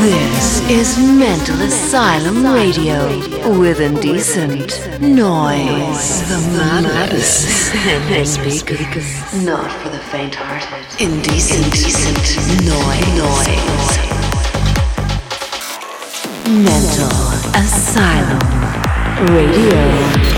This is Mental Asylum Radio with indecent noise. The madness in the speakers. Not for the faint-hearted. Indecent, indecent noise. Mental Asylum Radio.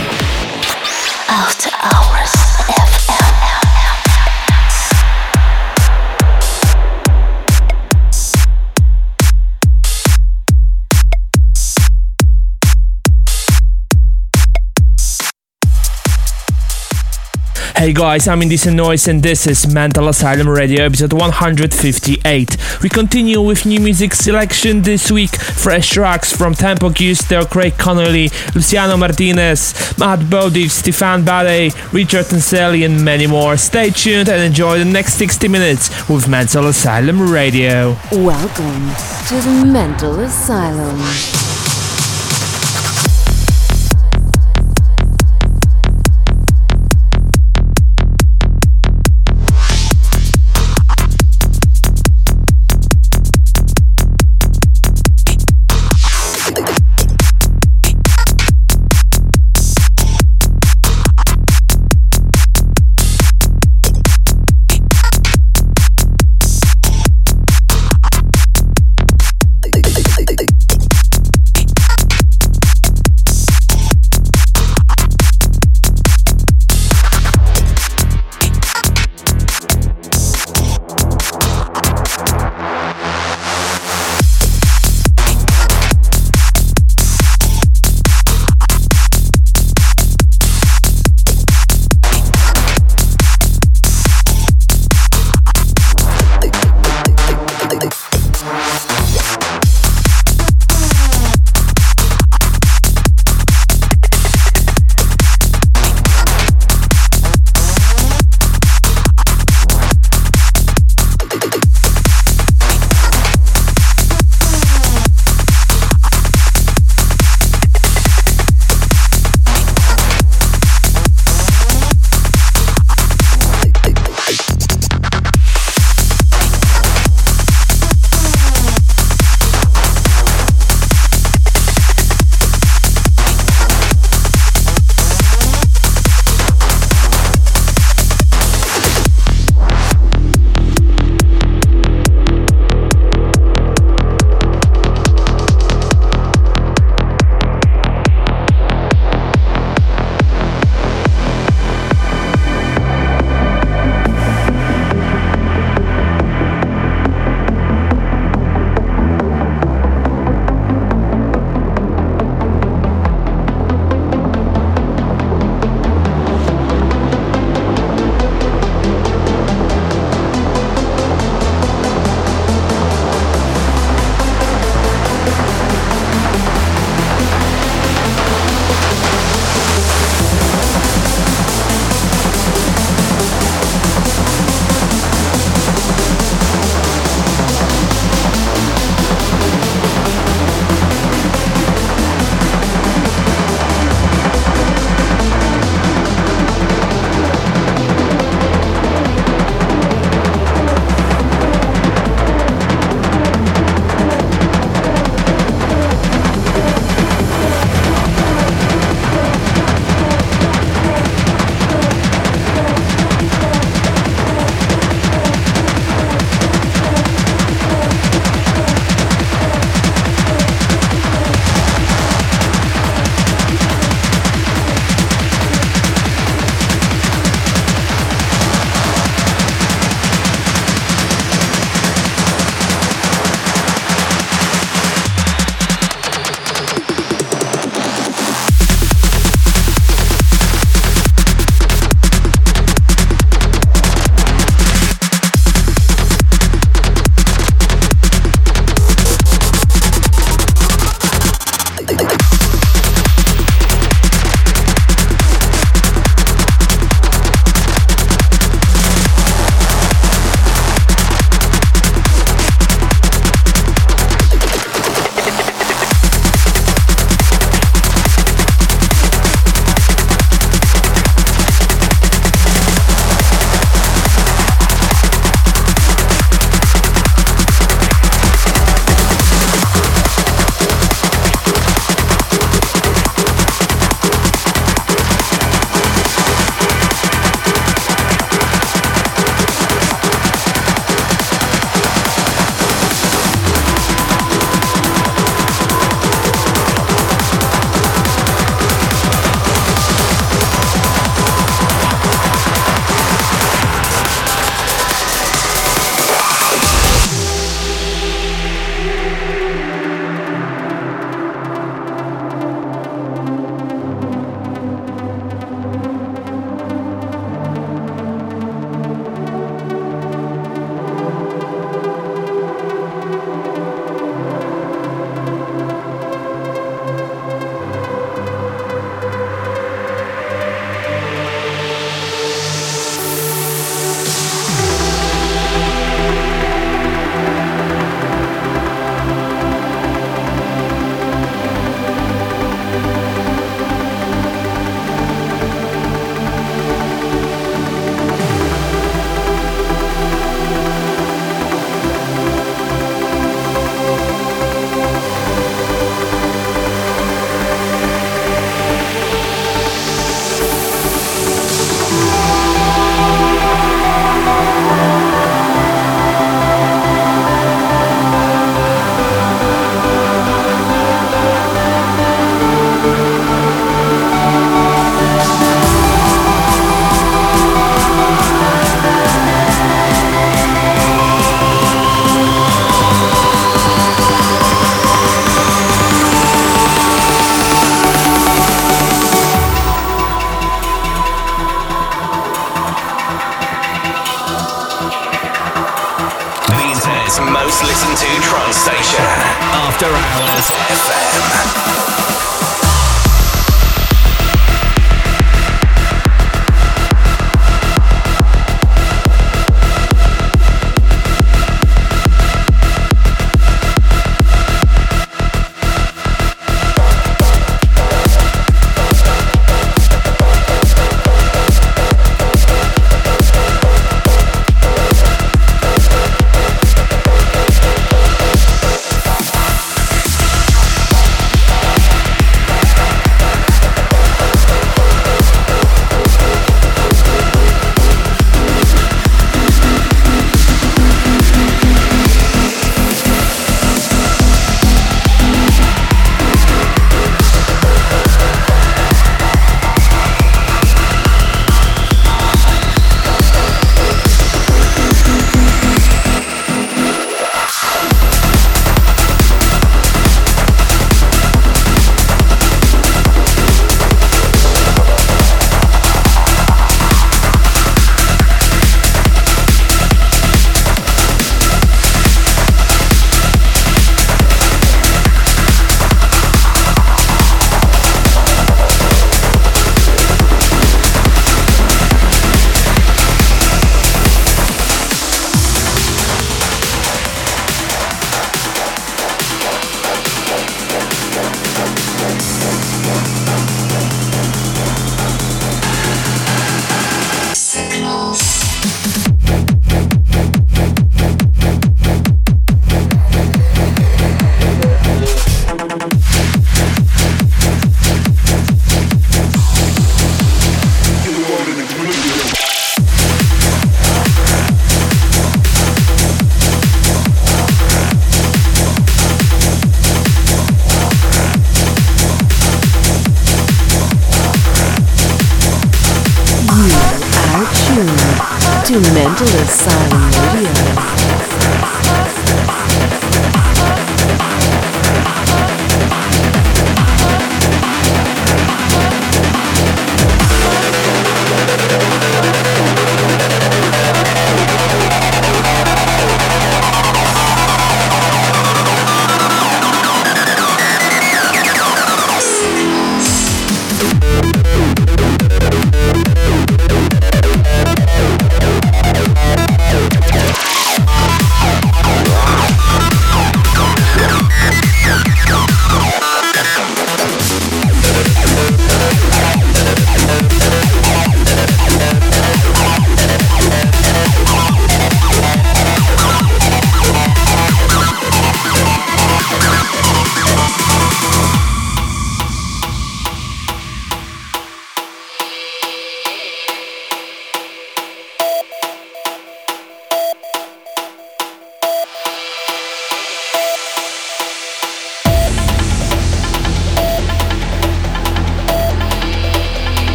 Hey guys, I'm Indecent Noise and this is Mental Asylum Radio episode 158. We continue with new music selection this week. Fresh tracks from Tempo Giusto, Craig Connelly, Luciano Martinez, Matt Bowdidge, Stefan Ballet, Richard Anselli and many more. Stay tuned and enjoy the next 60 minutes with Mental Asylum Radio. Welcome to the Mental Asylum.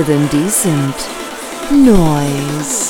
With indecent noise.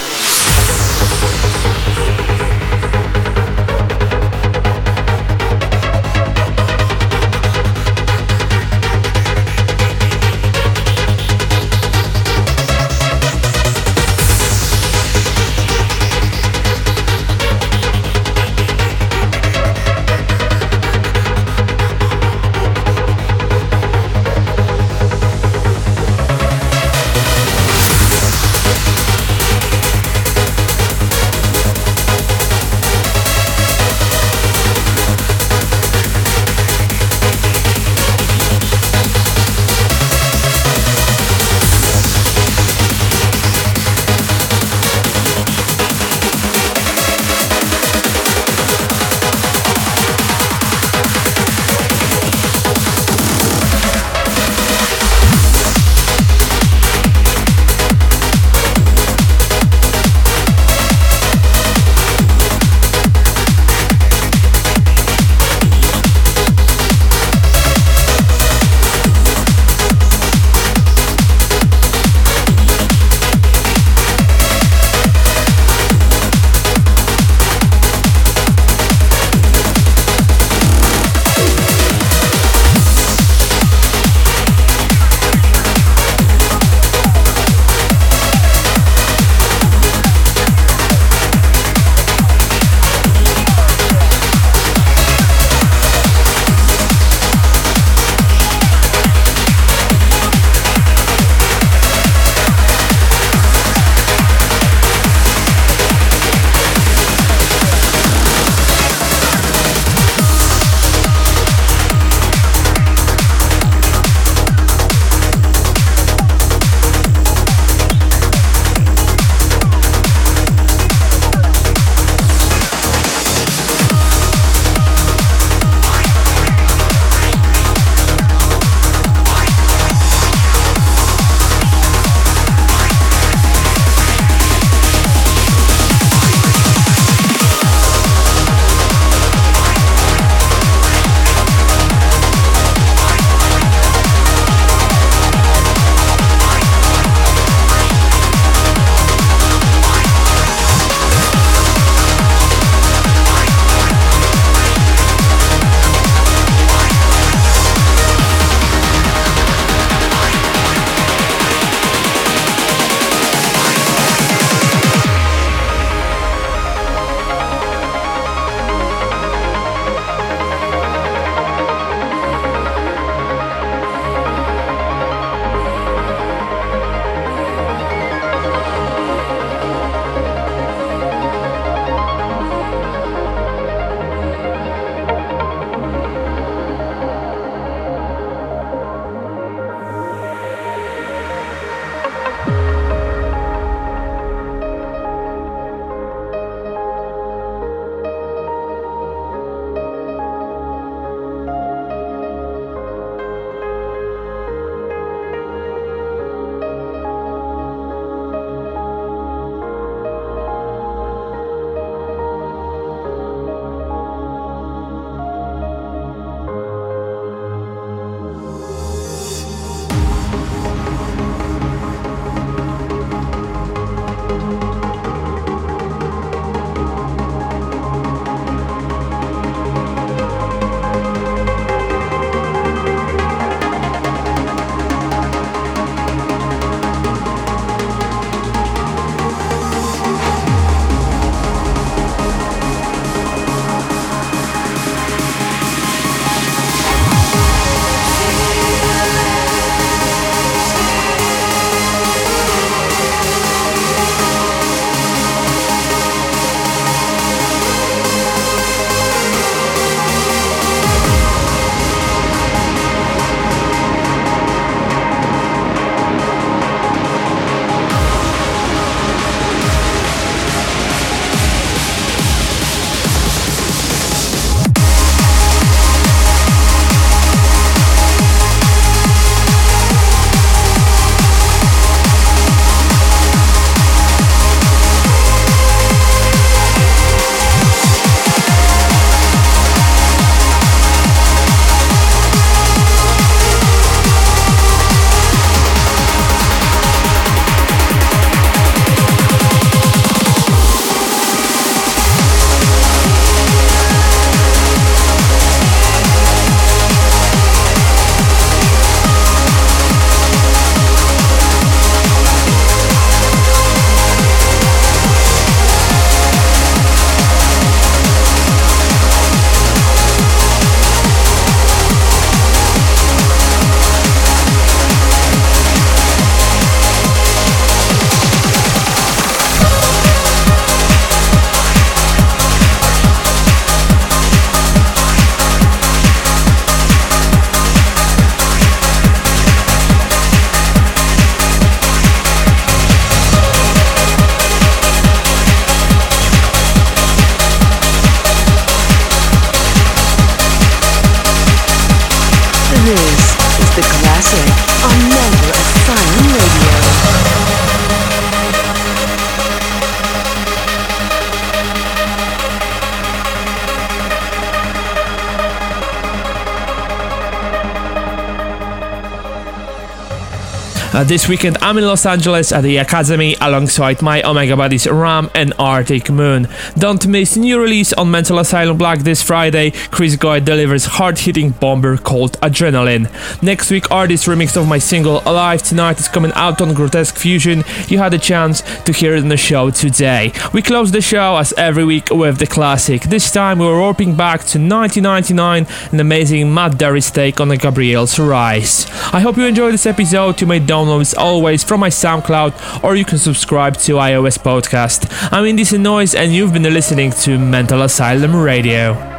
This weekend, I'm in Los Angeles at the Academy alongside my Omega buddies Ram and Arctic Moon. Don't miss new release on Mental Asylum Black this Friday. Chris Goy delivers hard-hitting bomber called Adrenaline. Next week, artist remix of my single Alive Tonight is coming out on Grotesque Fusion. You had a chance to hear it on the show today. We close the show as every week with the classic. This time we're warping back to 1999, an amazing Matt Darey's take on the Gabrielle's Rise. I hope you enjoyed this episode. You may download as always from my SoundCloud or you can subscribe to iOS Podcast. I'm Indecent Noise and you've been listening to Mental Asylum Radio.